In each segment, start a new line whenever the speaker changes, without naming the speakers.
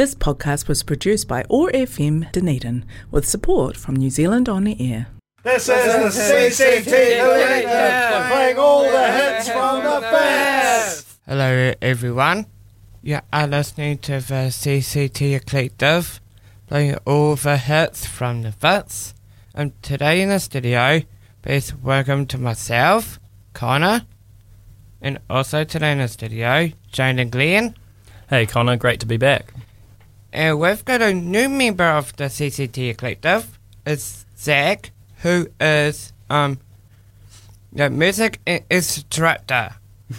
This podcast was produced by ORFM Dunedin with support from New Zealand On the Air.
This is the CCT Collective playing all the hits from the best.
Hello, everyone. You are listening to the CCT Collective, playing all the hits from the Fitz. And today in the studio, please welcome to myself, Connor, and also today in the studio, Jane and Glenn.
Hey Connor, great to be back.
And we've got a new member of the CCT Collective. It's Zach, who is um the music instructor.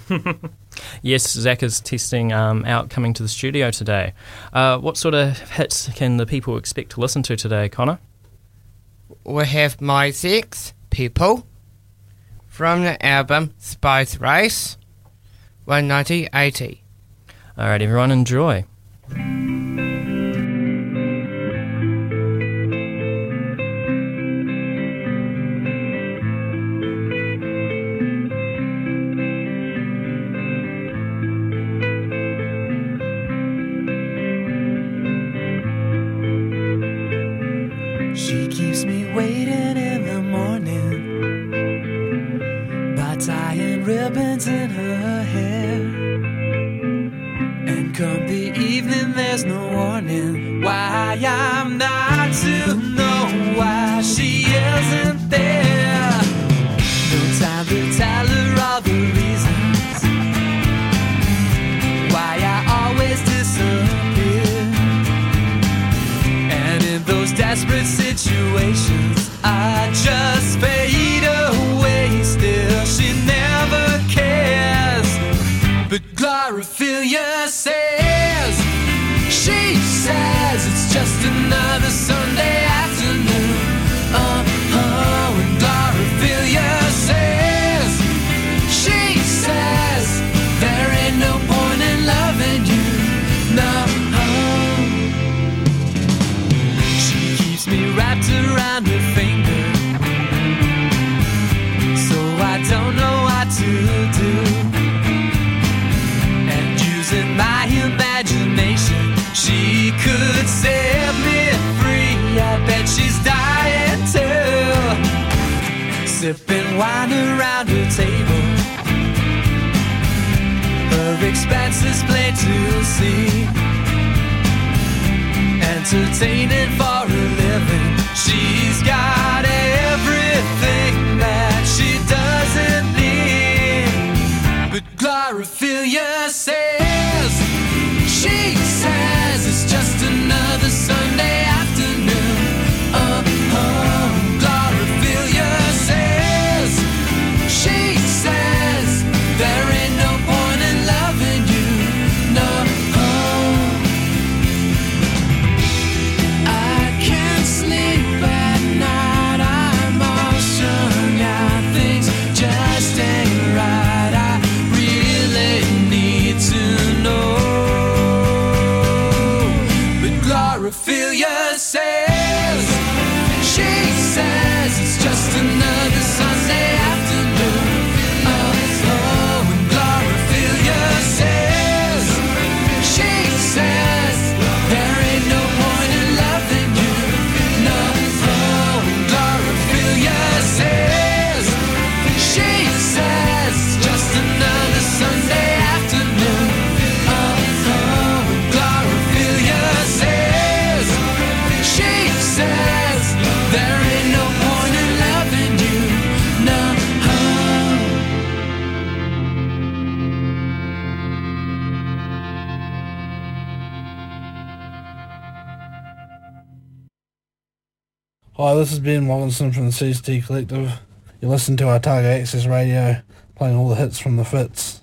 Yes, Zach is testing um, out coming to the studio today. Uh, what sort of hits can the people expect to listen to today, Connor?
we have Mi-Sex People from the album Space Race, 1980.
All right, everyone, enjoy.
Those desperate situations, I just Wine around her table. Her expense is plain to see entertaining for a living. She's got everything that she doesn't need. But Glorophilia says,
Hi, this is Ben Wilkinson from the CCT Collective. You listen to Otago Access Radio, playing all the hits from the
Fitz.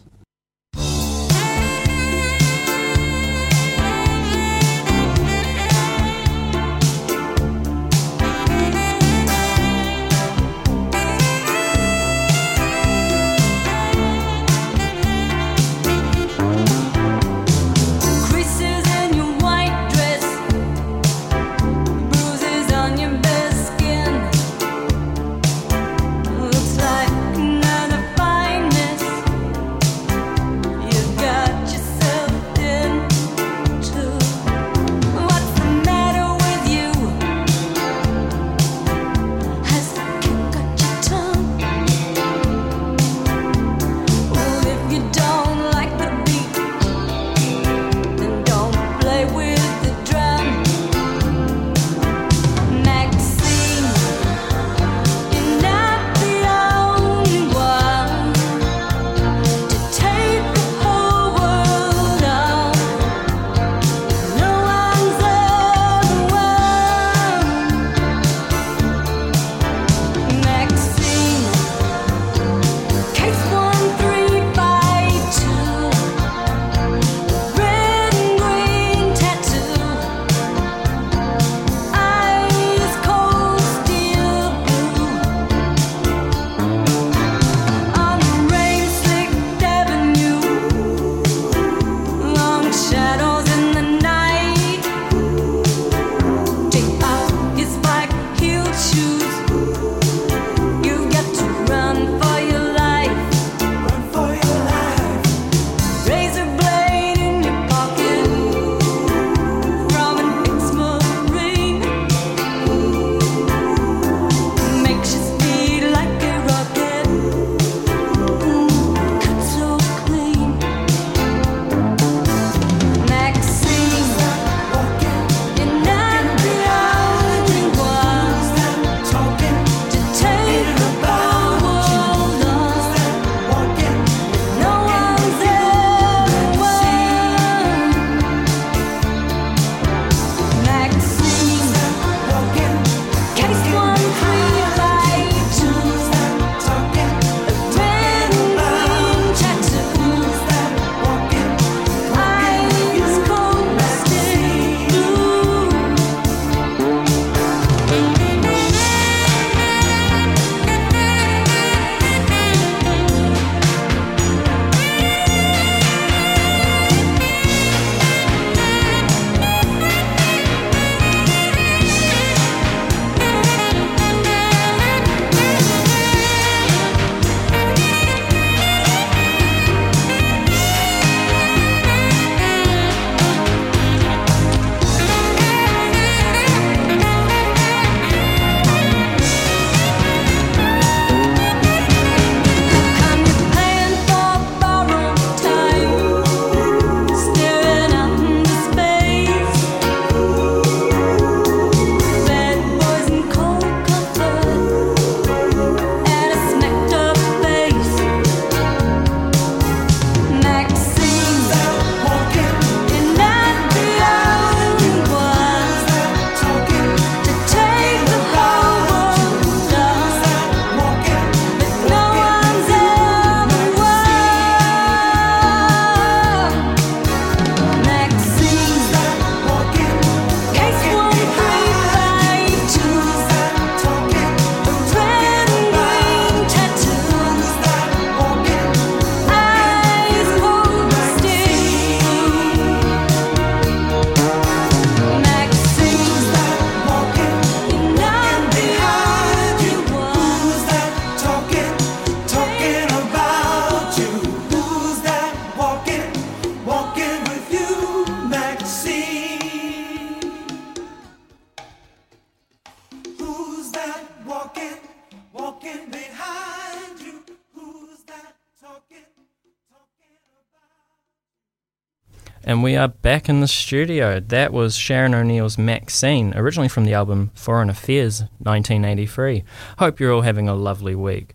And we are back in the studio. That was Sharon O'Neill's Maxine, originally from the album Foreign Affairs 1983. Hope you're all having a lovely week.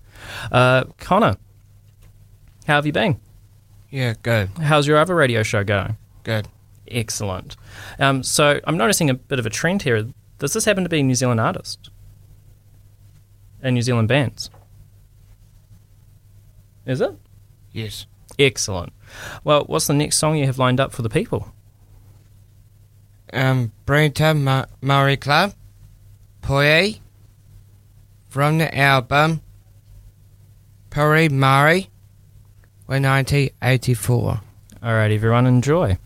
Uh, Connor, how have you been?
Yeah, good,
How's your other radio show going?
good.
Excellent. Um, so I'm noticing a bit of a trend here. Does this happen to be New Zealand artists and New Zealand bands? Is it?
Yes.
Excellent. Well, what's the next song you have lined up for the people?
Um, Patea Ma- Maori Club, Poi, from the album Puri Murray, 1984.
All right, everyone, enjoy.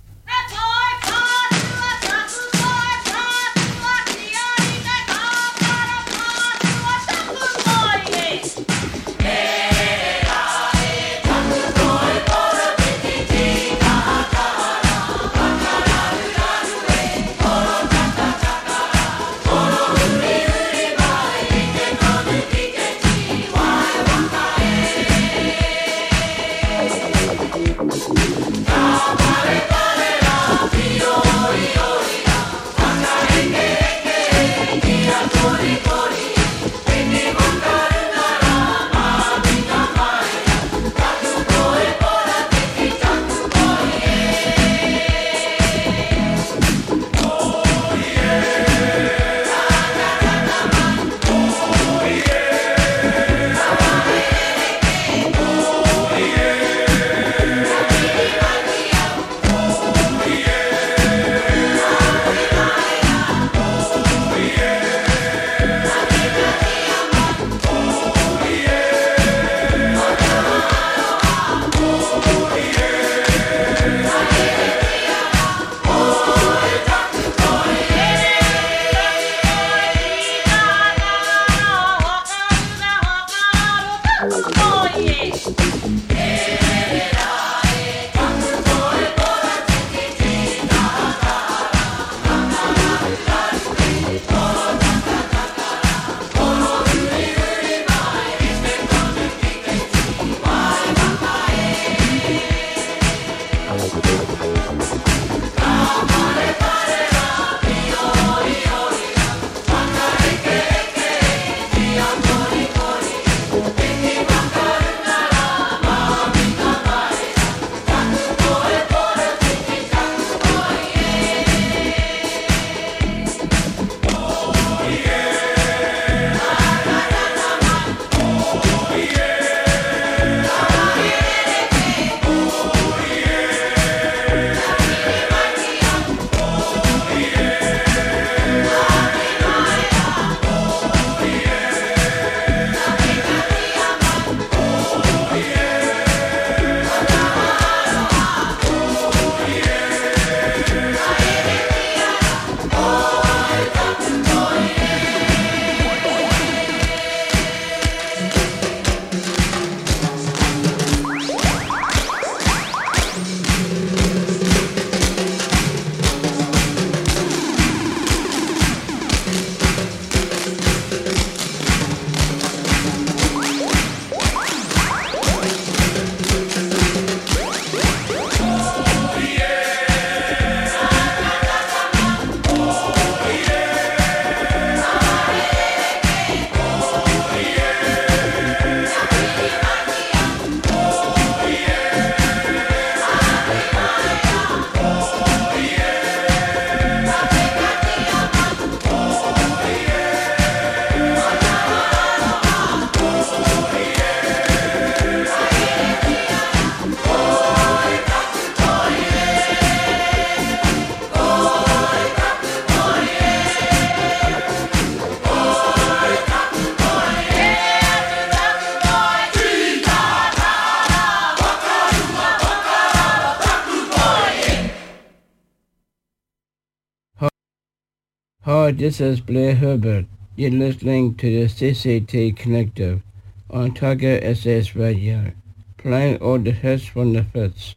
This is Blair Herbert. You're listening to the CCT Collective on Otago Access Radio, playing all the hits from the Fitz.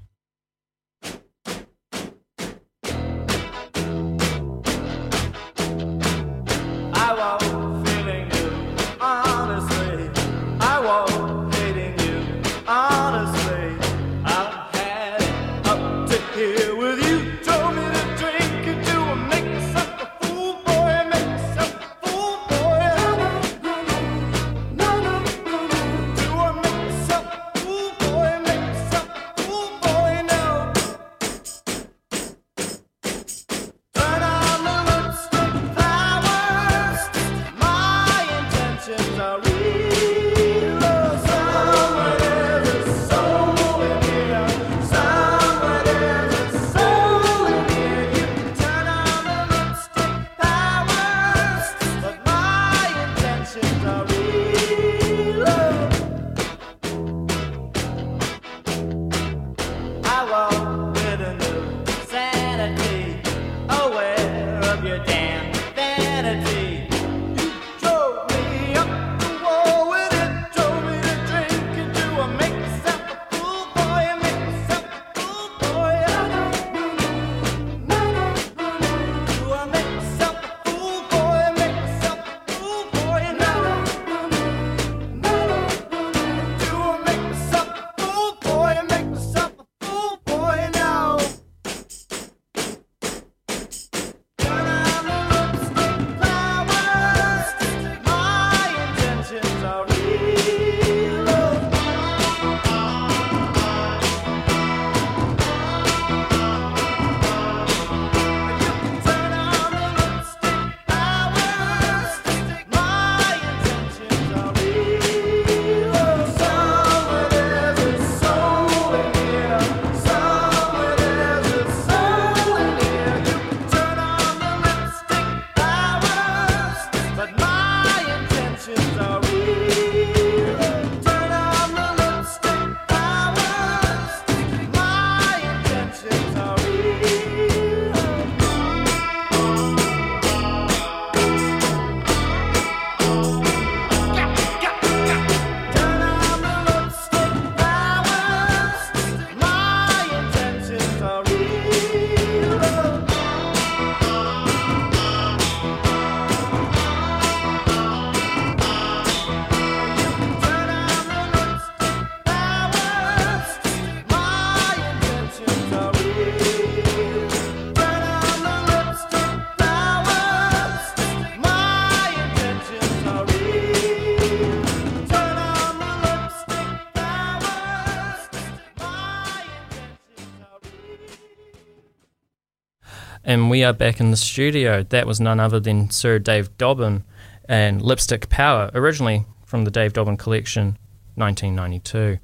And
we are back in the studio. That was none other than Sir Dave Dobbyn and Lipstick Power, originally from the Dave Dobbyn collection, 1992.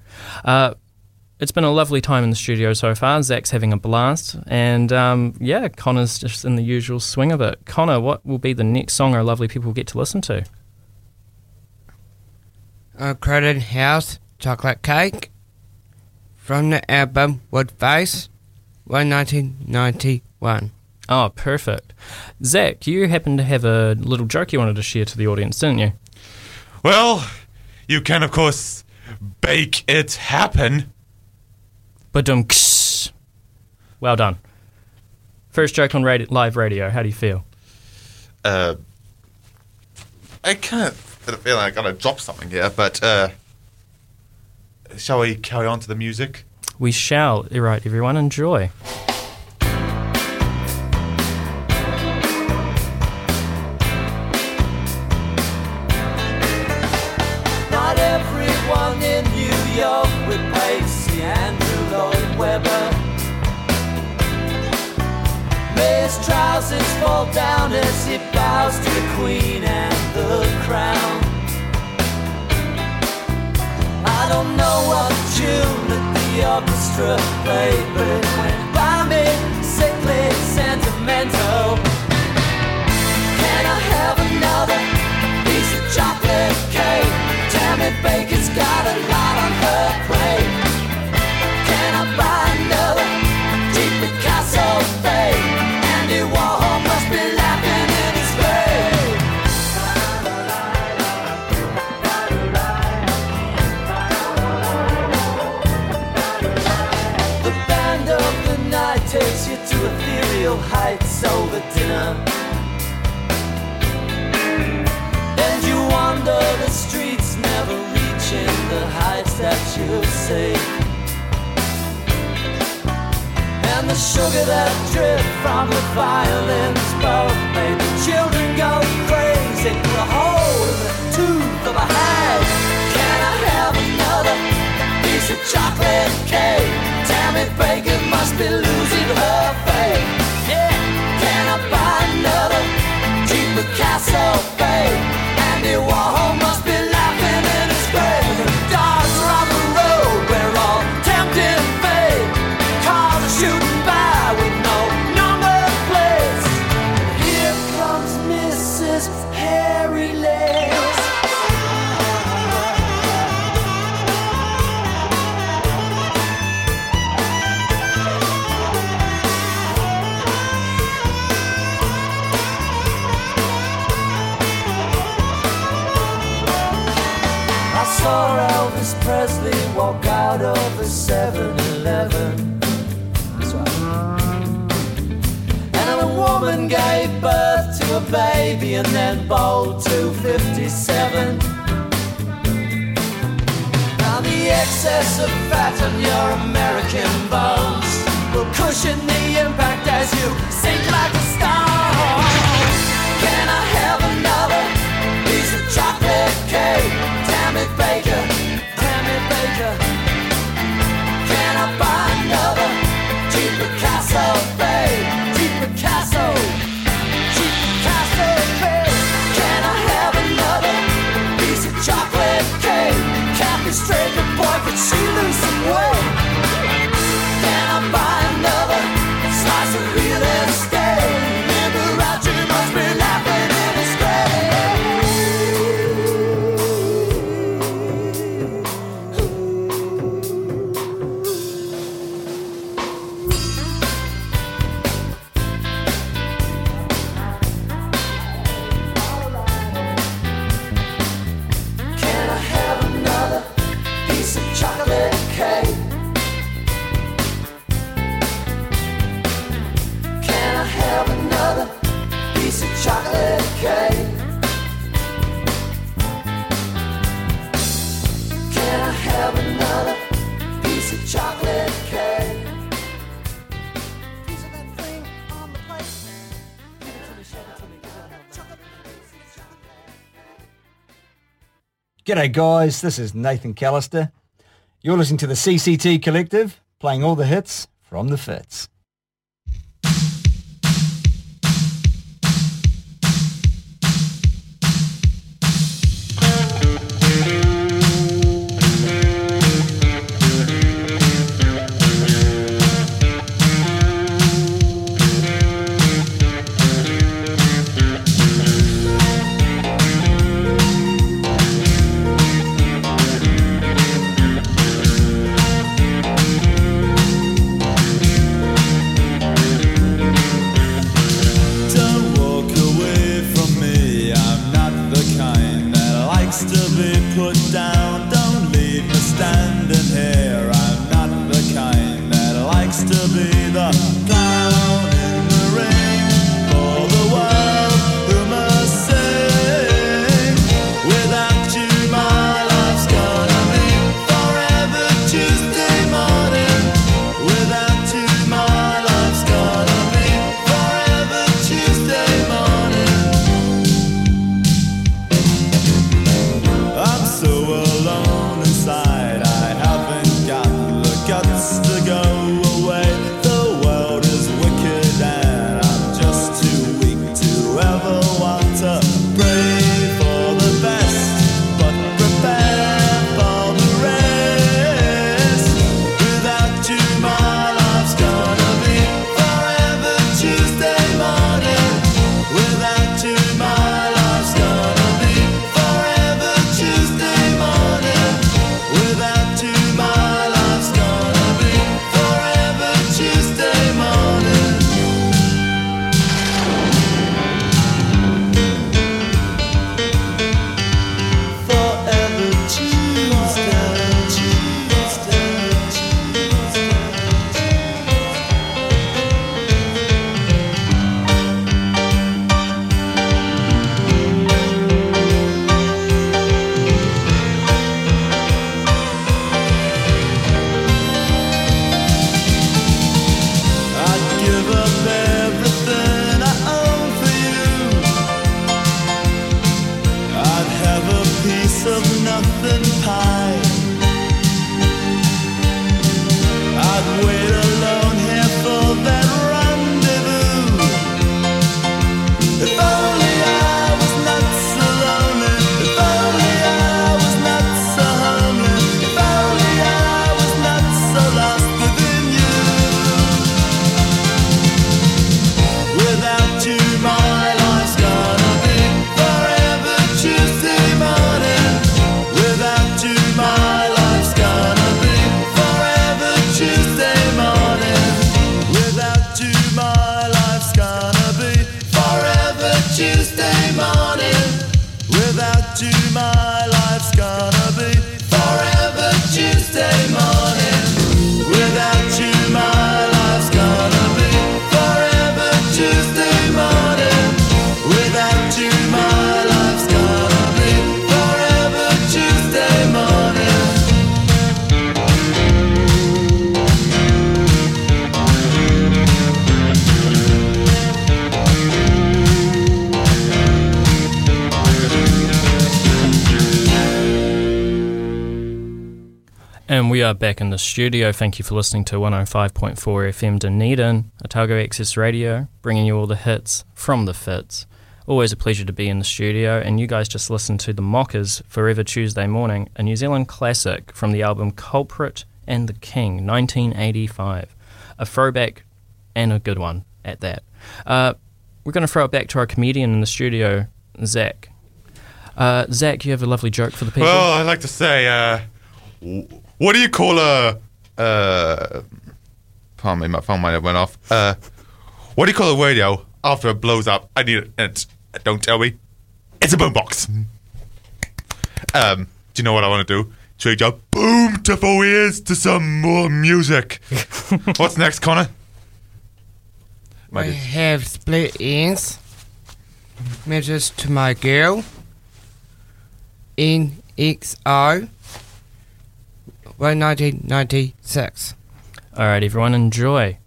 Uh, it's been a lovely time in the studio so far. Zach's having a blast. And um, yeah, Connor's just in the usual swing of it. Connor, what will be the next song our lovely people get to listen to?
Uh, Crowded House Chocolate Cake from the album Woodface, 1991.
Oh, perfect. Zach, you happen to have a little joke you wanted to share to the audience, didn't you?
Well, you can, of course, bake it happen.
But um, well done. First joke on radio, live radio. How do you feel?
Uh, I kind of a feeling I gotta drop something here, but uh, shall we carry on to the music?
We shall. Right, everyone, enjoy.
York with Pacey Andrew Lloyd Webber. His trousers fall down as he bows to the Queen and the crown. I don't know what tune that the orchestra played, but it went by me sickly sentimental. Can I have another piece of chocolate cake? Tammy Bakker's got a lot on her plate. Can I buy another cheap Picasso fade? Andy Warhol must be laughing in his grave. The band of the night takes you to ethereal heights over dinner. That you seek. And the sugar that dripped from the violins both made the children go crazy. Put a hole in the tooth of a hag. Can I have another piece of chocolate cake? Tammy Bakker must be losing her faith. Yeah. Can I buy another cheap Picasso fade? Andy Warhol
G'day guys, this is Nathan Callister. You're listening to the CCT Collective, playing all the hits from the
Fitz. Tuesday morning without you, my.
Are back in the studio. Thank you for listening to 105.4 FM Dunedin, Otago Access Radio, bringing you all the hits from the Fitz. Always a pleasure to be in the studio. And you guys just listened to The Mockers Forever Tuesday Morning, a New Zealand classic from the album Culprit and the King, 1985. A throwback and a good one at that. Uh, we're going to throw it back to our comedian in the studio, Zach. Uh, Zach, you have a lovely joke for the people.
Well, I'd like to say, uh, what do you call a? Uh, pardon me, my phone might have went off. Uh, what do you call a radio after it blows up? I need it. And don't tell me. It's a boombox. Um, do you know what I want to do? Trade your boom to four ears to some more music. What's next, Connor? My
I
dear.
have split ends. Measures to my girl. In XO. 1996.
All right, everyone, enjoy.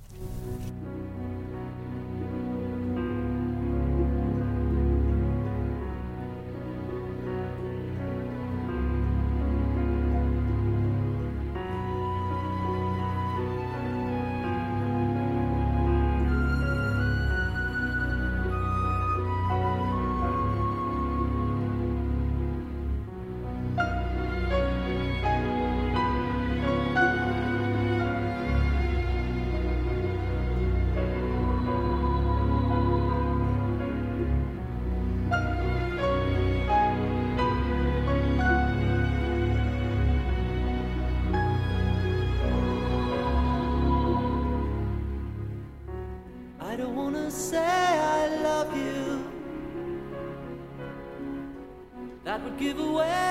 Say I love you. That would give away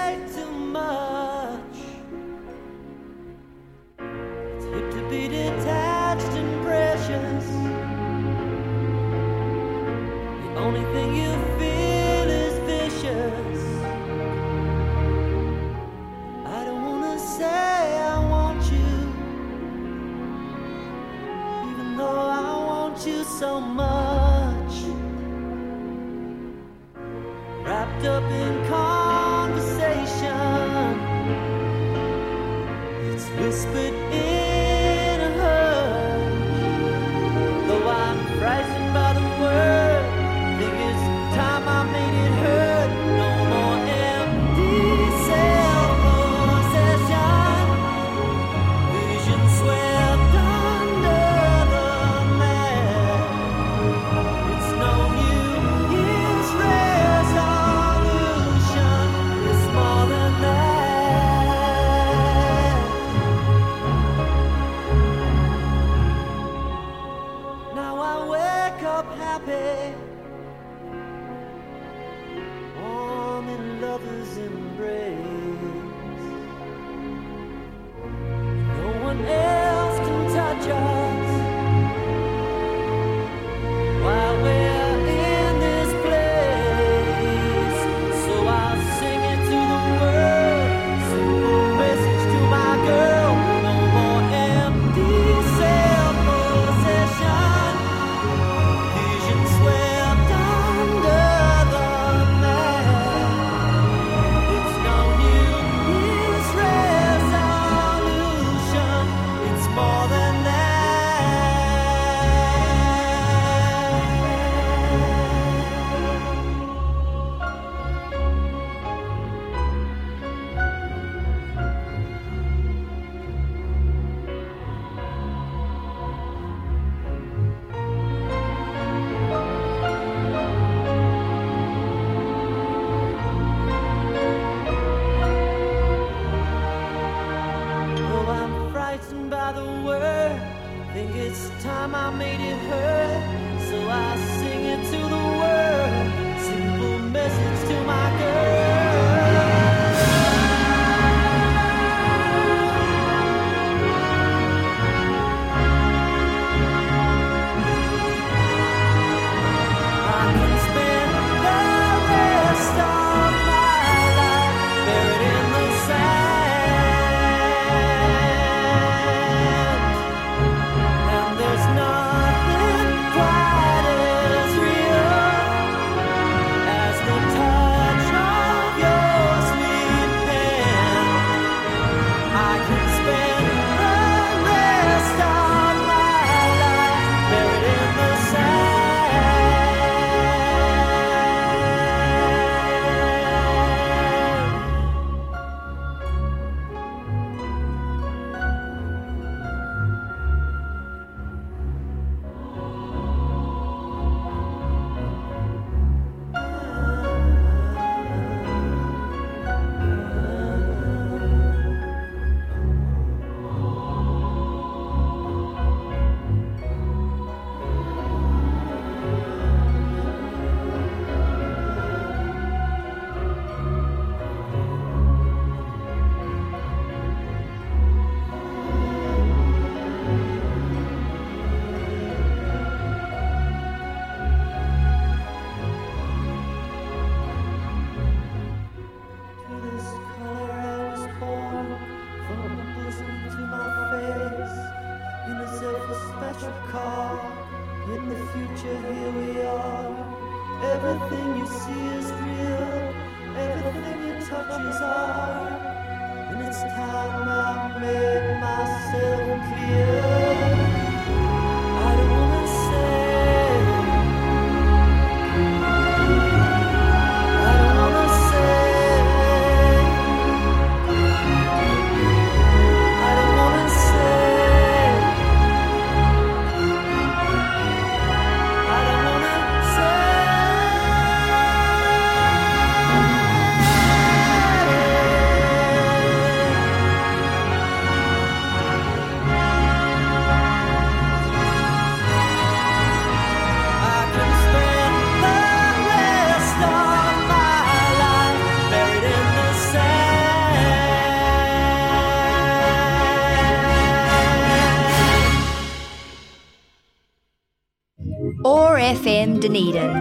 Dunedin.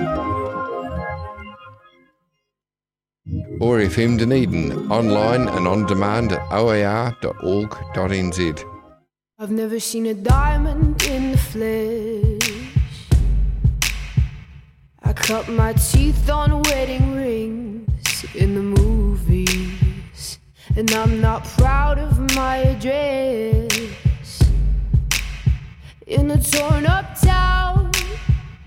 or FM Dunedin, online and on demand at oar.org.nz.
I've never seen a diamond in the flesh. I cut my teeth on wedding rings in the movies. And I'm not proud of my address. In a torn up town,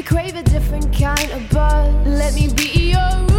We crave a different kind of buzz. Let me be your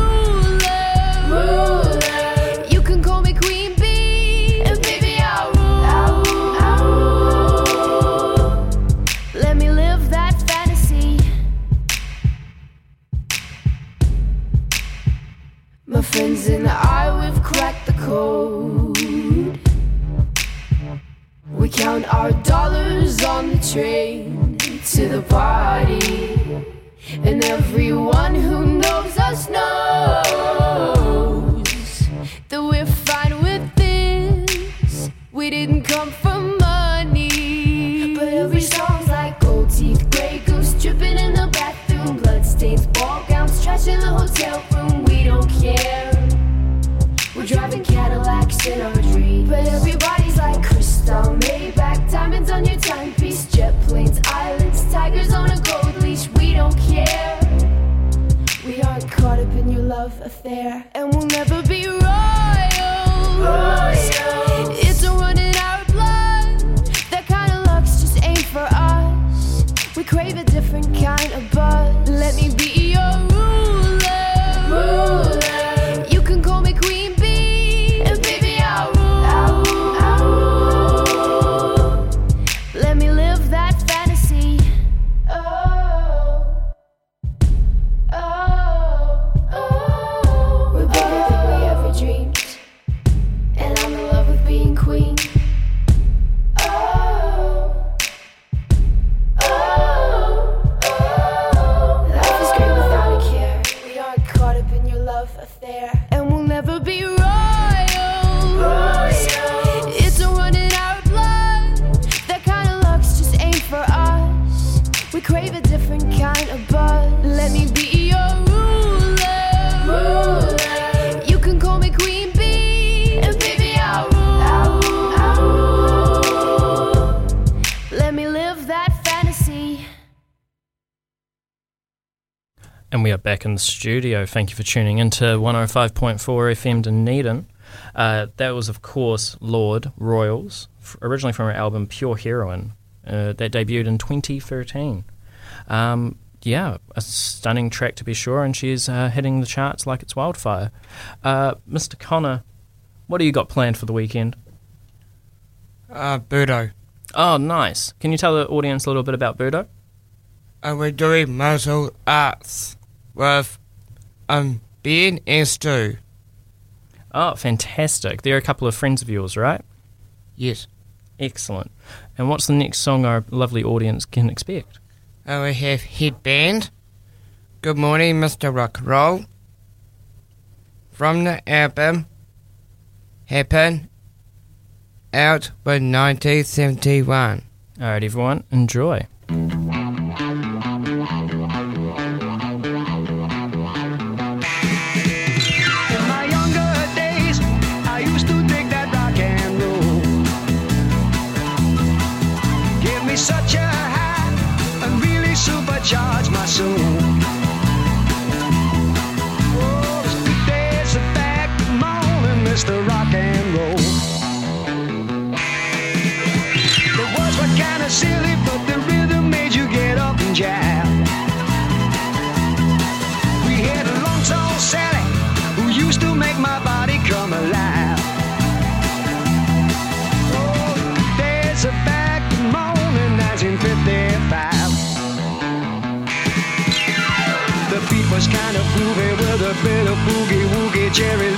never be
back in the studio. Thank you for tuning into 105.4 FM Dunedin. Uh, that was, of course, Lorde Royals, f- originally from her album Pure Heroine, uh, that debuted in 2013. Um, yeah, a stunning track to be sure, and she's uh, hitting the charts like it's wildfire. Uh, Mr. Connor, what do you got planned for the weekend?
Uh, Budo.
Oh, nice. Can you tell the audience a little bit about Budo?
Uh, we're doing martial arts with um, Ben and Stu.
Oh, fantastic. They're a couple of friends of yours, right?
Yes.
Excellent. And what's the next song our lovely audience can expect?
Uh, we have Headband, Good Morning, Mr. Rock Roll, from the album Happen, out by 1971.
All right, everyone, enjoy.
just a rock and roll. The words were kinda silly, but the rhythm made you get up and jab. We had a long tall Sally who used to make my body come alive. Oh, there's a back morning 1955. The beat was kinda groovy with a bit of boogie woogie, Jerry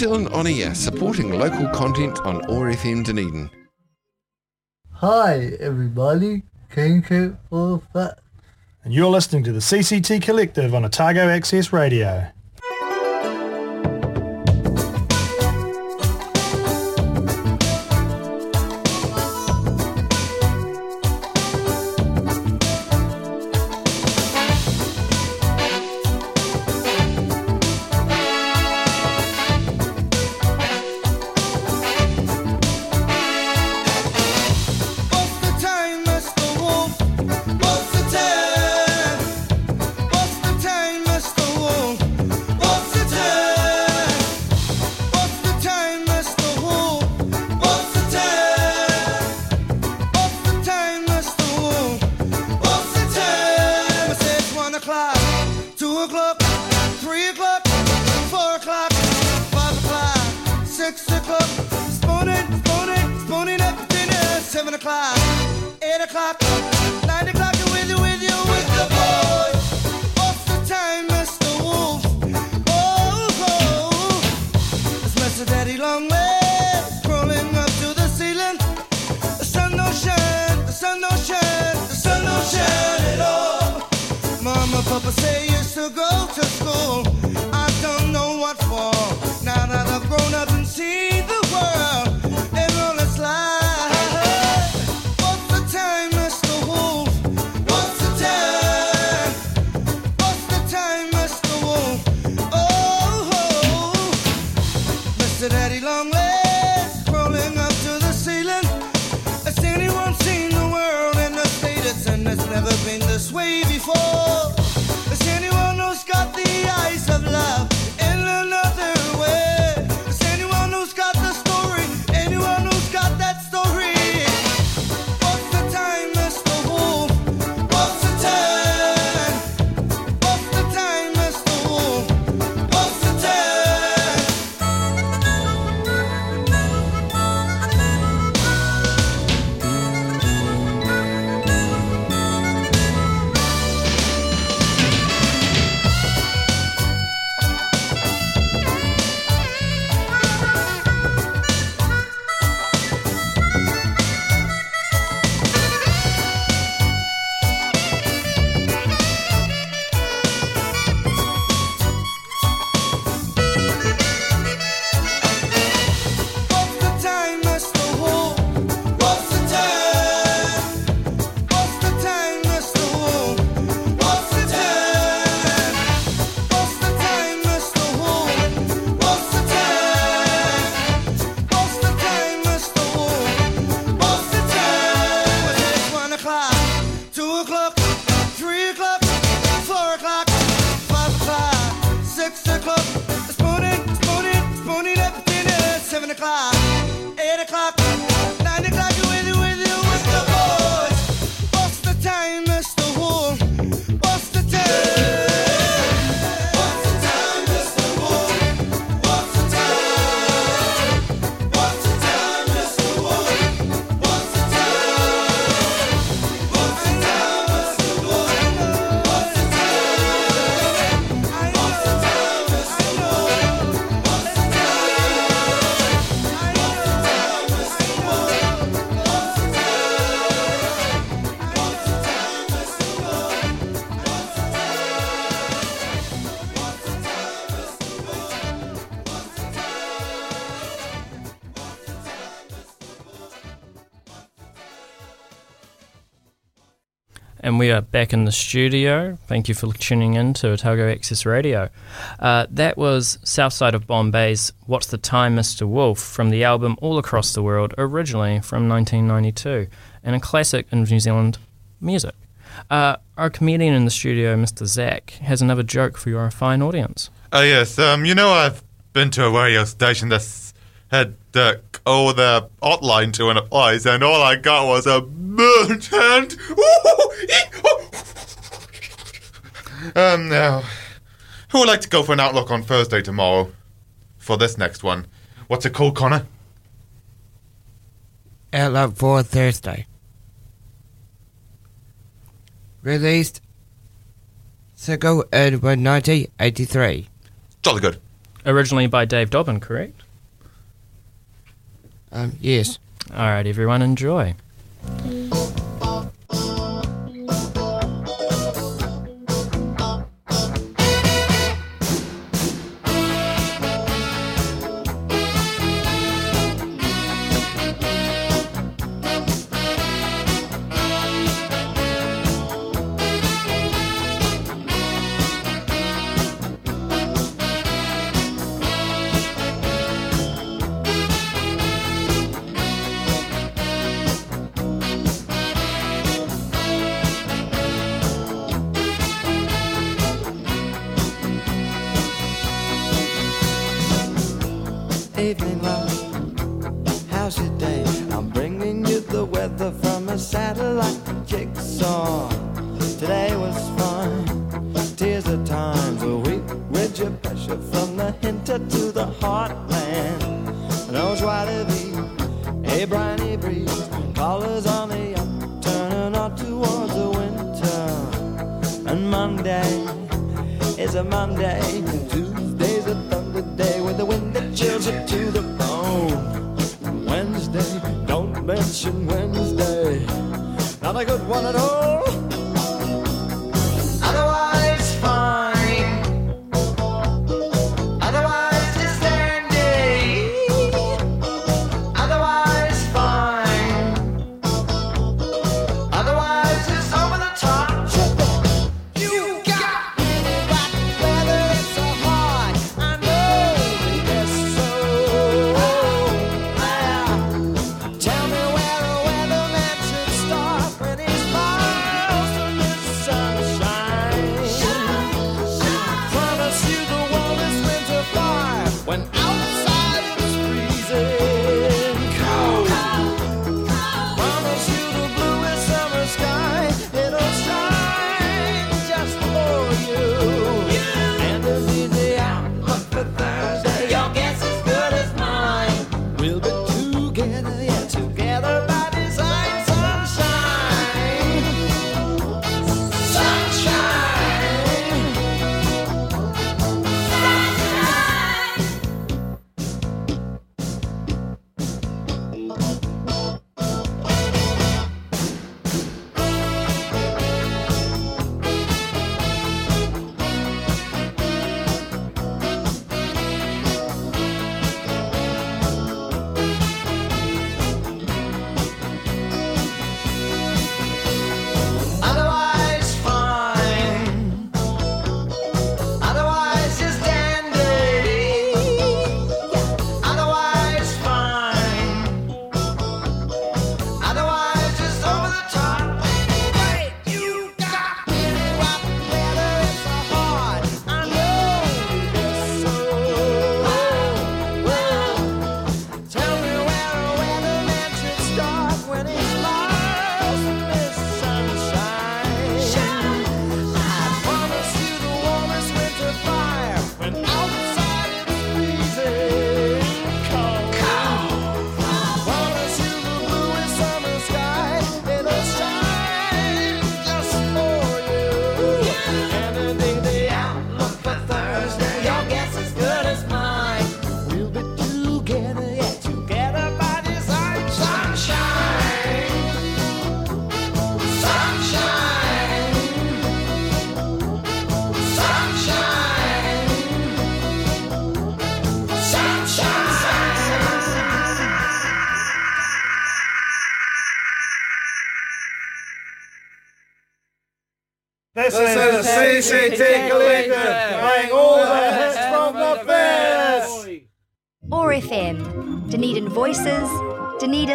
Zealand On Air, supporting local content on OAR FM Dunedin.
Hi, everybody. King Cat for that.
And you're listening to the CCT Collective on Otago Access Radio.
Back in the studio. Thank you for tuning in to Otago Access Radio. Uh, that was Southside of Bombay's What's the Time, Mr. Wolf from the album All Across the World, originally from 1992, and a classic in New Zealand music. Uh, our comedian in the studio, Mr. Zach, has another joke for your fine audience.
Oh yes, um, you know I've been to a radio station that's had uh, all the hotline to in a place, and all I got was a hand. Um, now, who would like to go for an outlook on Thursday tomorrow? For this next one, what's it called, Connor?
Outlook for Thursday. Released Sickle in 1983.
Jolly good.
Originally by Dave Dobbyn, correct?
Um, yes.
All right, everyone, enjoy.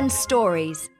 Dunedin Stories.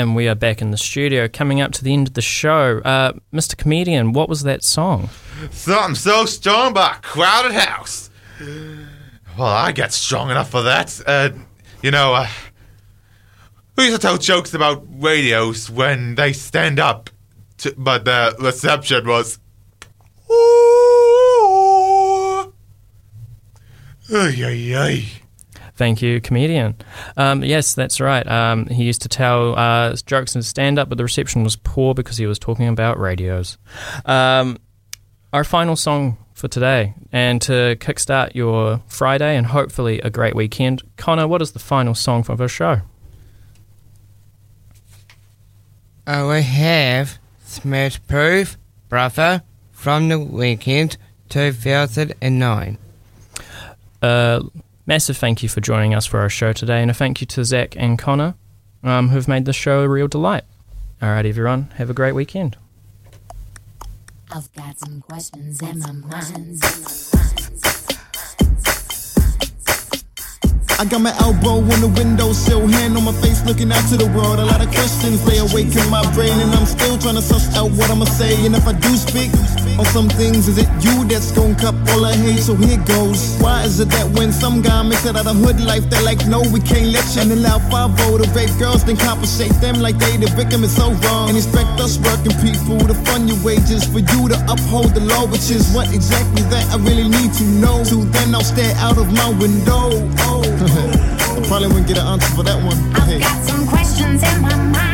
And
we are back in the studio, coming up to the end of the show. Uh, Mr. Comedian, what was that song?
Something so strong by crowded house. Well, I get strong enough for that. Uh, you know, uh, we used to tell jokes about radios when they stand up, to, but the reception was. Ooh. Ay, ay, ay.
Thank you, comedian. Um, yes, that's right. Um, he used to tell uh, jokes in stand up, but the reception was poor because he was talking about radios. Um, our final song for today, and to kickstart your Friday and hopefully a great weekend, Connor, what is the final song for our show?
Uh, we have Smashproof Brother from the weekend 2009.
Uh, massive thank you for joining us for our show today, and a thank you to Zach and Connor um, who've made the show a real delight. All right, everyone, have a great weekend.
I've got some questions in my mind.
I got my elbow on the windowsill, hand on my face, looking out to the world. A lot of questions lay awake in my brain, and I'm still trying to suss out what I'ma say. And if I do speak on some things, is it you that's gon' cup all I hate? So here goes. Why is it that when some guy makes it out of hood life, they're like, no, we can't let you. And allow five to rape girls, then compensate them like they the victim is so wrong. And expect us working people to fund your wages for you to uphold the law, which is what exactly that I really need to know. So then I'll stare out of my window. Oh, I probably wouldn't get an answer for that one. but hey.
Got some questions in my mind.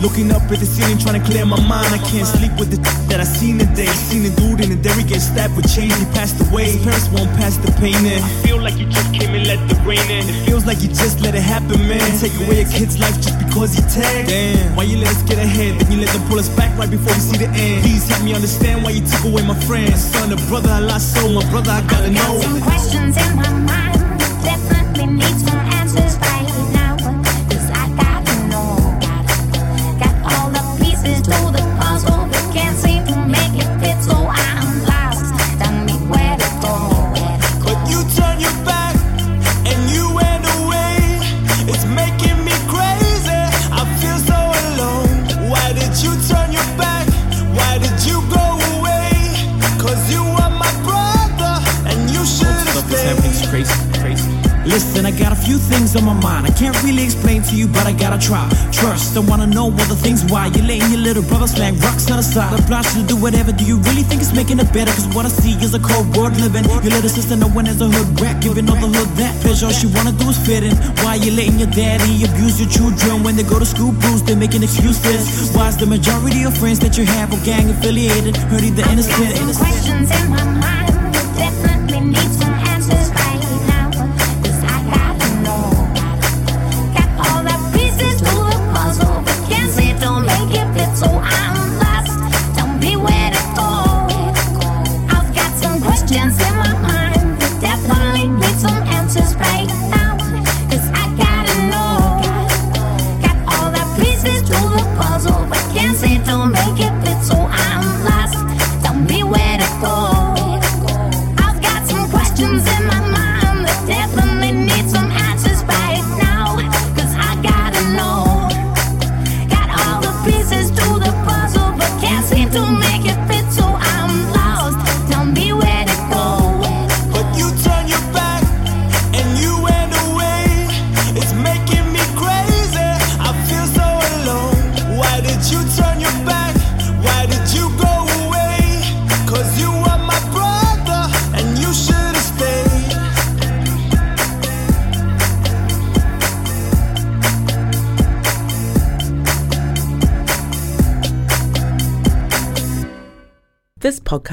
Looking up at the ceiling, trying to clear my mind. I can't sleep with the that I seen today. Seen a dude in the dairy get stabbed with chains. He passed away. His parents won't pass the pain in. I feel like you just came and let the rain in. It feels like you just let it happen, man. Take away a kid's life just because he tagged. Damn. Why you let us get ahead? Then you let them pull us back right before we see the end. Please help me understand why you took away my friend. Son, a brother I lost so my brother I gotta know.
Got some questions in my mind. Definitely need some answers right
crazy,
crazy. Listen, I got a few things on my mind. I can't really explain to you, but I gotta try. Trust, I wanna know all the things why you're letting your little brother slang rocks on the side. Obliged to do whatever. Do you really think it's making it better? Cause what I see is a cold world living. Your little sister no knowing as a hood rat, giving all the hood that pleasure. All she wanna do is fit in. Why you letting your daddy abuse your children when they go to school bruised? They're making excuses. Why's the majority of friends that you have are gang affiliated, hurting the innocent?
Questions in my mind. Definitely